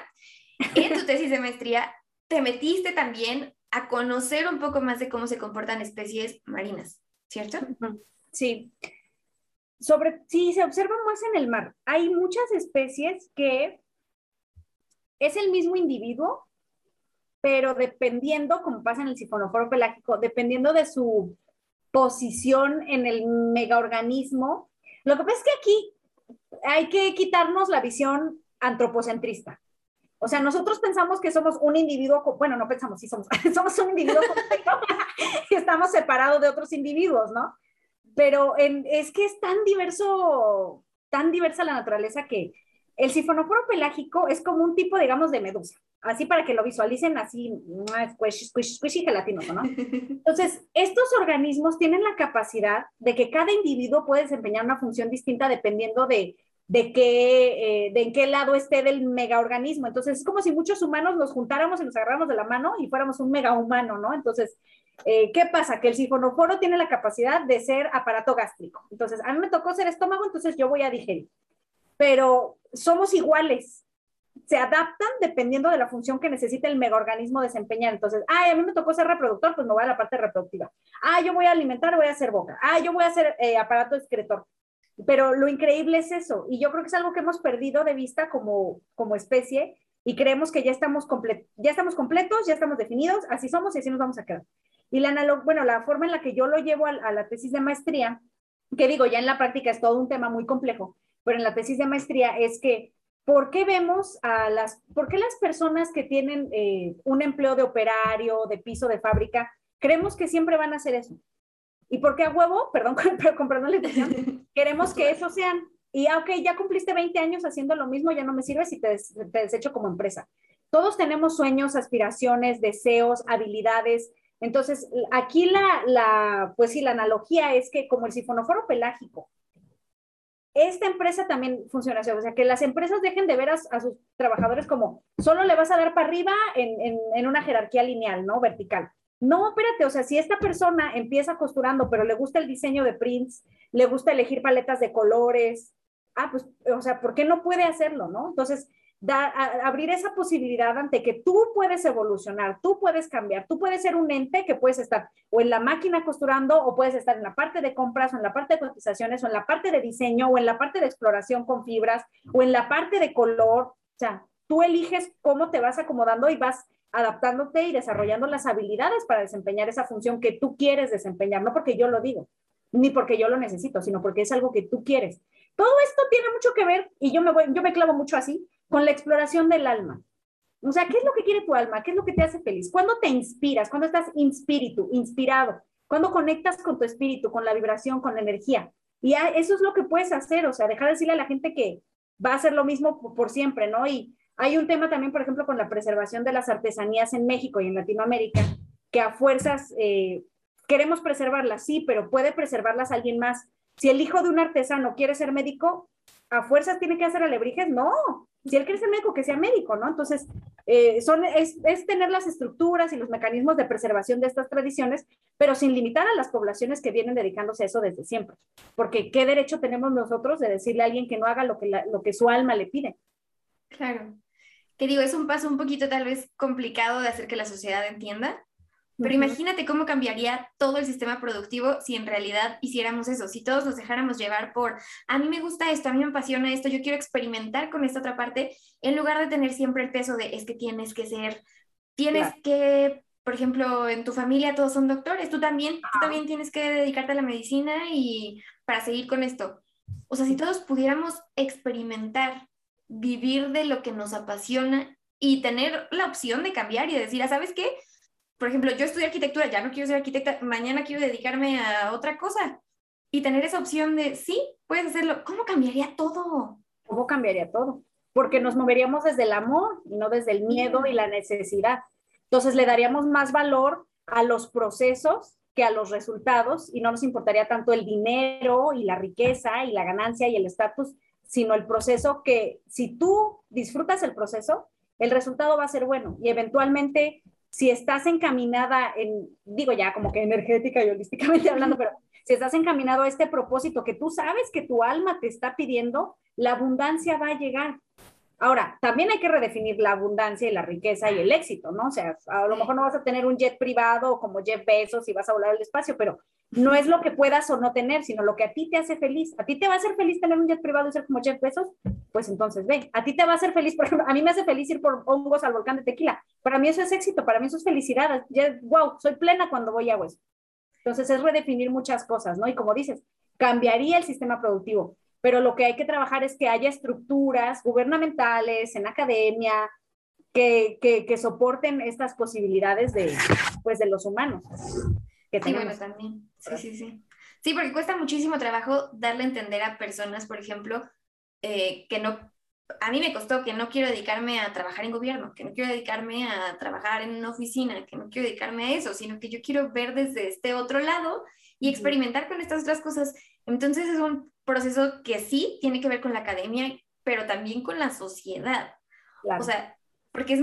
En tu tesis de maestría te metiste también a conocer un poco más de cómo se comportan especies marinas, ¿cierto? Sí. Sobre, sí, se observa más en el mar. Hay muchas especies que es el mismo individuo, pero dependiendo, como pasa en el sifonóforo pelágico, dependiendo de su posición en el megaorganismo. Lo que pasa es que aquí hay que quitarnos la visión antropocentrista. O sea, nosotros pensamos que somos un individuo, bueno, no pensamos, sí somos, somos un individuo y estamos separados de otros individuos, ¿no? Pero es que es tan diverso, tan diversa la naturaleza que el sifonóforo pelágico es como un tipo, digamos, de medusa. Así para que lo visualicen así, squishy, squishy, squishy gelatinoso, ¿no? Entonces, estos organismos tienen la capacidad de que cada individuo puede desempeñar una función distinta dependiendo de de qué, eh, de en qué lado esté del megaorganismo. Entonces, es como si muchos humanos nos juntáramos y nos agarráramos de la mano y fuéramos un mega humano, ¿no? Entonces, eh, ¿qué pasa? Que el sifonoforo tiene la capacidad de ser aparato gástrico. Entonces, a mí me tocó ser estómago, entonces yo voy a digerir. Pero somos iguales. Se adaptan dependiendo de la función que necesita el megaorganismo desempeñar. Entonces, ah, a mí me tocó ser reproductor, pues me voy a la parte reproductiva. Ah, yo voy a alimentar, voy a hacer boca. Ah, yo voy a hacer eh, aparato excretor. Pero lo increíble es eso, y yo creo que es algo que hemos perdido de vista como, como especie y creemos que ya estamos, ya estamos completos, ya estamos definidos, así somos y así nos vamos a quedar. Y la, bueno, la forma en la que yo lo llevo a la tesis de maestría, que digo, ya en la práctica es todo un tema muy complejo, pero en la tesis de maestría es que ¿por qué vemos a las, por qué las personas que tienen eh, un empleo de operario, de piso, de fábrica, creemos que siempre van a hacer eso? ¿Y por qué a huevo? Perdón, pero con perdón la intención. Queremos que eso sean. Y ah, ok, ya cumpliste 20 años haciendo lo mismo, ya no me sirves y te, te desecho como empresa. Todos tenemos sueños, aspiraciones, deseos, habilidades. Entonces, aquí la, la, pues sí, la analogía es que como el sifonoforo pelágico, esta empresa también funciona así, o sea, que las empresas dejen de ver a, sus trabajadores como solo le vas a dar para arriba en, en, en, una jerarquía lineal, ¿no? Vertical. No, espérate, o sea, si esta persona empieza costurando, pero le gusta el diseño de prints, le gusta elegir paletas de colores, ah, pues, o sea, ¿por qué no puede hacerlo, no? Entonces, da, abrir esa posibilidad ante que tú puedes evolucionar, tú puedes cambiar, tú puedes ser un ente que puedes estar o en la máquina costurando o puedes estar en la parte de compras o en la parte de cotizaciones o en la parte de diseño o en la parte de exploración con fibras o en la parte de color, o sea, tú eliges cómo te vas acomodando y vas adaptándote y desarrollando las habilidades para desempeñar esa función que tú quieres desempeñar, no porque yo lo digo, ni porque yo lo necesito, sino porque es algo que tú quieres. Todo esto tiene mucho que ver, y yo me, voy, yo me clavo mucho así, con la exploración del alma. O sea, ¿qué es lo que quiere tu alma? ¿Qué es lo que te hace feliz? ¿Cuándo te inspiras? ¿Cuándo estás espíritu, inspirado? ¿Cuándo conectas con tu espíritu, con la vibración, con la energía? Y eso es lo que puedes hacer, o sea, dejar de decirle a la gente que va a hacer lo mismo por siempre, ¿no? Y Hay un tema también, por ejemplo, con la preservación de las artesanías en México y en Latinoamérica, que a fuerzas eh, queremos preservarlas, sí, pero puede preservarlas alguien más. Si el hijo de un artesano quiere ser médico, a fuerzas tiene que hacer alebrijes, no. Si él quiere ser médico, que sea médico, ¿no? Entonces, eh, son, es, tener las estructuras y los mecanismos de preservación de estas tradiciones, pero sin limitar a las poblaciones que vienen dedicándose a eso desde siempre. Porque ¿qué derecho tenemos nosotros de decirle a alguien que no haga lo que, lo que su alma le pide? Claro. Que digo, es un paso un poquito tal vez complicado de hacer que la sociedad entienda, pero imagínate cómo cambiaría todo el sistema productivo si en realidad hiciéramos eso, si todos nos dejáramos llevar por, a mí me gusta esto, a mí me apasiona esto, yo quiero experimentar con esta otra parte, en lugar de tener siempre el peso de, es que tienes que ser, tienes que, por ejemplo, en tu familia todos son doctores, tú también, tú también tienes que dedicarte a la medicina y para seguir con esto. O sea, si todos pudiéramos experimentar, vivir de lo que nos apasiona y tener la opción de cambiar y de decir, ah, ¿sabes qué? Por ejemplo, yo estudié arquitectura, ya no quiero ser arquitecta, mañana quiero dedicarme a otra cosa. Y tener esa opción de, sí, puedes hacerlo. ¿Cómo cambiaría todo? ¿Cómo cambiaría todo? Porque nos moveríamos desde el amor y no desde el miedo y la necesidad. Entonces le daríamos más valor a los procesos que a los resultados y no nos importaría tanto el dinero y la riqueza y la ganancia y el estatus, sino el proceso que si tú disfrutas el proceso, el resultado va a ser bueno y eventualmente si estás encaminada en, digo ya como que energética y holísticamente hablando, pero si estás encaminado a este propósito que tú sabes que tu alma te está pidiendo, la abundancia va a llegar. Ahora, también hay que redefinir la abundancia y la riqueza y el éxito, ¿no? O sea, a lo mejor no vas a tener un jet privado como Jeff Bezos y vas a volar al espacio, pero no es lo que puedas o no tener, sino lo que a ti te hace feliz. ¿A ti te va a hacer feliz tener un jet privado y ser como Jeff Bezos? Pues entonces ve. ¿A ti te va a hacer feliz? Por ejemplo, a mí me hace feliz ir por hongos al volcán de tequila. Para mí eso es éxito, para mí eso es felicidad. Ya, wow, soy plena cuando voy a eso. Entonces es redefinir muchas cosas, ¿no? Y como dices, cambiaría el sistema productivo pero lo que hay que trabajar es que haya estructuras gubernamentales, en academia, que, que, soporten estas posibilidades de, pues, de los humanos. Que sí, bueno, también. Sí, sí, sí. Sí, porque cuesta muchísimo trabajo darle a entender a personas, por ejemplo, eh, que no, a mí me costó que no quiero dedicarme a trabajar en gobierno, que no quiero dedicarme a trabajar en una oficina, que no quiero dedicarme a eso, sino que yo quiero ver desde este otro lado y experimentar con estas otras cosas. Entonces es un proceso que sí tiene que ver con la academia, pero también con la sociedad. O sea, porque es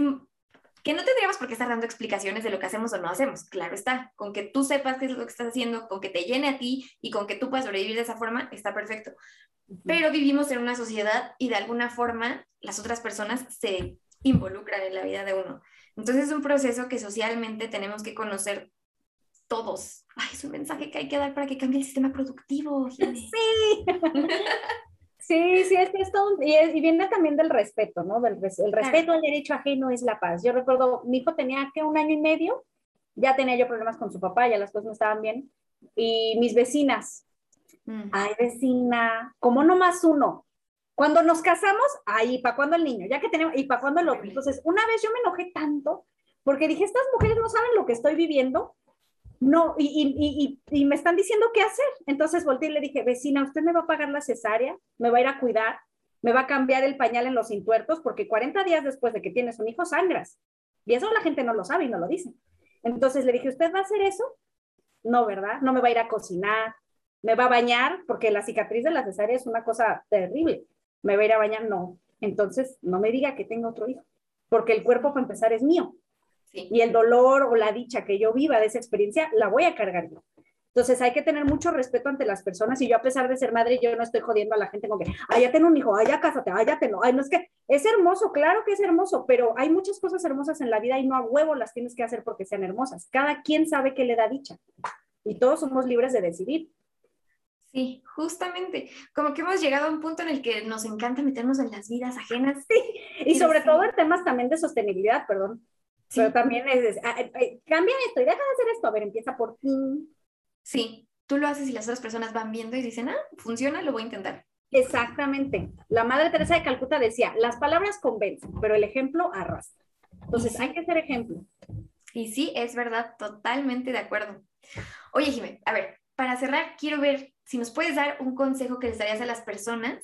que no tendríamos por qué estar dando explicaciones de lo que hacemos o no hacemos. Claro está, con que tú sepas qué es lo que estás haciendo, con que te llene a ti y con que tú puedas sobrevivir de esa forma, está perfecto. Pero vivimos en una sociedad y de alguna forma las otras personas se involucran en la vida de uno. Entonces es un proceso que socialmente tenemos que conocer todos. Ay, es un mensaje que hay que dar para que cambie el sistema productivo. Sí. Sí, sí, es que es todo, y, y, viene también del respeto, ¿no? Del el respeto al derecho ajeno es la paz. Yo recuerdo, mi hijo tenía que un año y medio, ya tenía yo problemas con su papá, ya las cosas no estaban bien, y mis vecinas, mm. ay vecina, ¿cómo no más uno? Cuando nos casamos, ay, ¿para cuándo el niño? Ya que tenemos, ¿y para cuándo el otro? Entonces, una vez yo me enojé tanto, porque dije, estas mujeres no saben lo que estoy viviendo, no, y, y, y, me están diciendo qué hacer. Entonces volteé y le dije, vecina, ¿usted me va a pagar la cesárea? ¿Me va a ir a cuidar? ¿Me va a cambiar el pañal en los intuertos? Porque 40 días después de que tienes un hijo, sangras. Y eso la gente no lo sabe y no lo dice. Entonces le dije, ¿usted va a hacer eso? No, ¿verdad? No me va a ir a cocinar, me va a bañar, porque la cicatriz de la cesárea es una cosa terrible. ¿Me va a ir a bañar? No. Entonces, no me diga que tenga otro hijo, porque el cuerpo, para empezar, es mío. Y el dolor o la dicha que yo viva de esa experiencia, la voy a cargar yo. Entonces hay que tener mucho respeto ante las personas y yo a pesar de ser madre, yo no estoy jodiendo a la gente con que, ay, ya tengo un hijo, ay, ya cásate, ay, ya no, ay, no es que, es hermoso, claro que es hermoso, pero hay muchas cosas hermosas en la vida y no a huevo las tienes que hacer porque sean hermosas. Cada quien sabe qué le da dicha y todos somos libres de decidir. Sí, justamente, como que hemos llegado a un punto en el que nos encanta meternos en las vidas ajenas. Sí, y sobre todo en temas también de sostenibilidad, perdón. Pero también es, ah, eh, eh, cambia esto y deja de hacer esto, a ver, empieza por ti. Sí, tú lo haces y las otras personas van viendo y dicen, ah, funciona, lo voy a intentar. Exactamente. La Madre Teresa de Calcuta decía, las palabras convencen, pero el ejemplo arrastra. Entonces, hay que ser ejemplo. Y sí, es verdad, totalmente de acuerdo. Oye, Jimé, a ver, para cerrar, quiero ver si nos puedes dar un consejo que les darías a las personas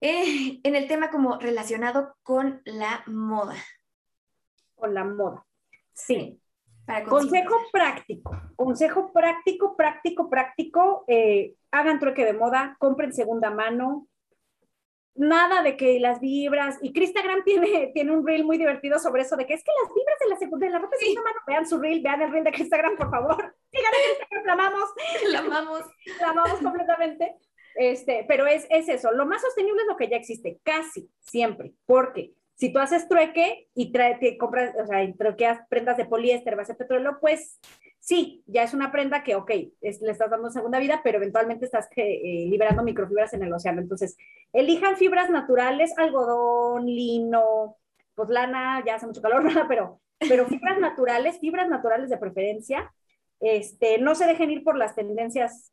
eh, en el tema como relacionado con la moda. Con la moda. Sí. consejo práctico, consejo práctico, práctico, práctico, eh, hagan trueque de moda, compren segunda mano, nada de que las vibras, y Cristagram tiene, tiene un reel muy divertido sobre eso, de que es que las vibras de la, segunda, de la ropa de segunda mano, vean su reel, vean el reel de Cristagram, por favor, sigan a Cristagram, la amamos. La amamos. La amamos completamente. Este, pero es, es eso, lo más sostenible es lo que ya existe, casi siempre, porque si tú haces trueque y trae, te compras, o sea, truequeas prendas de poliéster, base de petróleo, pues sí, ya es una prenda que, ok, le estás dando segunda vida, pero eventualmente estás eh, liberando microfibras en el océano. Entonces, elijan fibras naturales, algodón, lino, pues lana, ya hace mucho calor, pero, pero fibras naturales, fibras naturales de preferencia. Este, no se dejen ir por las tendencias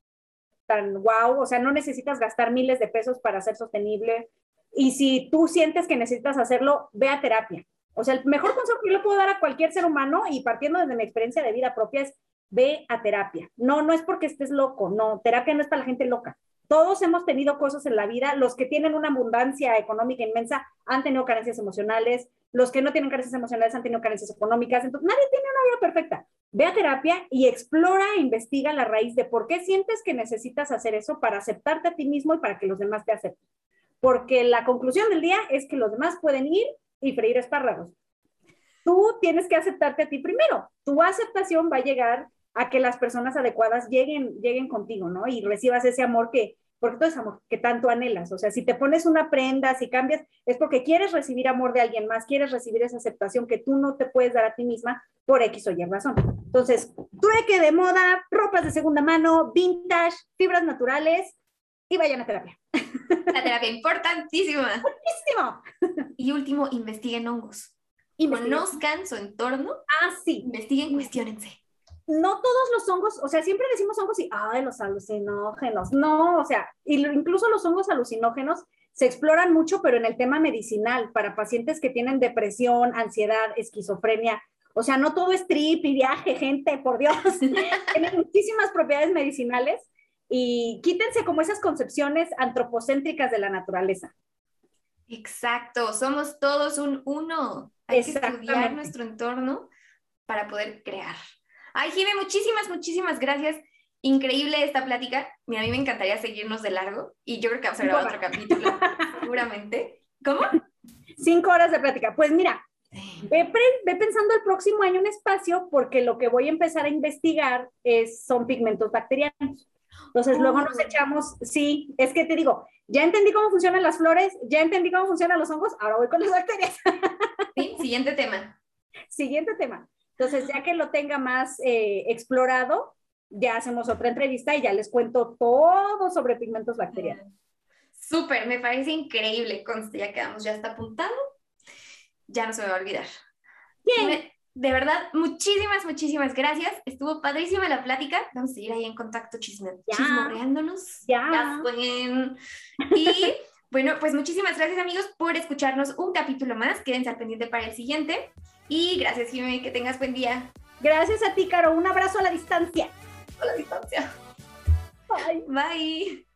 tan wow, o sea, no necesitas gastar miles de pesos para ser sostenible. Y si tú sientes que necesitas hacerlo, ve a terapia. O sea, el mejor consejo que yo le puedo dar a cualquier ser humano, y partiendo desde mi experiencia de vida propia, es ve a terapia. No, no es porque estés loco, no, terapia no es para la gente loca. Todos hemos tenido cosas en la vida, los que tienen una abundancia económica inmensa han tenido carencias emocionales, los que no tienen carencias emocionales han tenido carencias económicas, entonces nadie tiene una vida perfecta. Ve a terapia y explora e investiga la raíz de por qué sientes que necesitas hacer eso para aceptarte a ti mismo y para que los demás te acepten. Porque la conclusión del día es que los demás pueden ir y freír espárragos. Tú tienes que aceptarte a ti primero. Tu aceptación va a llegar a que las personas adecuadas lleguen, lleguen contigo, ¿no? Y recibas ese amor que, porque todo es amor que tanto anhelas. O sea, si te pones una prenda, si cambias, es porque quieres recibir amor de alguien más, quieres recibir esa aceptación que tú no te puedes dar a ti misma por X o Y razón. Entonces, trueque de moda, ropas de segunda mano, vintage, fibras naturales y vayan a terapia. La terapia, importantísima. Importantísimo. Y último, investiguen hongos. Conozcan su entorno. Ah, sí. Investiguen, cuestionense no todos los hongos, o sea, siempre decimos hongos y, ay, los alucinógenos. No, o sea, incluso los hongos alucinógenos se exploran mucho, pero en el tema medicinal, para pacientes que tienen depresión, ansiedad, esquizofrenia. O sea, no todo es trip y viaje, gente, por Dios. Tienen muchísimas propiedades medicinales y quítense como esas concepciones antropocéntricas de la naturaleza. Exacto, somos todos un uno. Hay que estudiar nuestro entorno para poder crear. Ay, Jime, muchísimas, muchísimas gracias. Increíble esta plática. Mira, a mí me encantaría seguirnos de largo y yo creo que vamos a grabar otro capítulo, seguramente. ¿Cómo? Cinco horas de plática. Pues mira, ve, pensando el próximo año un espacio porque lo que voy a empezar a investigar es, son pigmentos bacterianos. Entonces luego nos oh. echamos, sí, es que te digo, ya entendí cómo funcionan las flores, ya entendí cómo funcionan los hongos, ahora voy con las bacterias. Sí, siguiente tema. Siguiente tema. Entonces, ya que lo tenga más eh, explorado, ya hacemos otra entrevista y ya les cuento todo sobre pigmentos bacterianos. Súper, me parece increíble. Conste, ya quedamos, ya está apuntado. Ya no se me va a olvidar. Bien. De verdad, muchísimas, muchísimas gracias. Estuvo padrísima la plática. Vamos a seguir ahí en contacto chisme, chismorreándonos. Ya. ya Y bueno, pues muchísimas gracias amigos por escucharnos un capítulo más. Quédense al pendiente para el siguiente. Y gracias, Jimmy, que tengas buen día. Gracias a ti, Caro. Un abrazo a la distancia. A la distancia. Bye. Bye.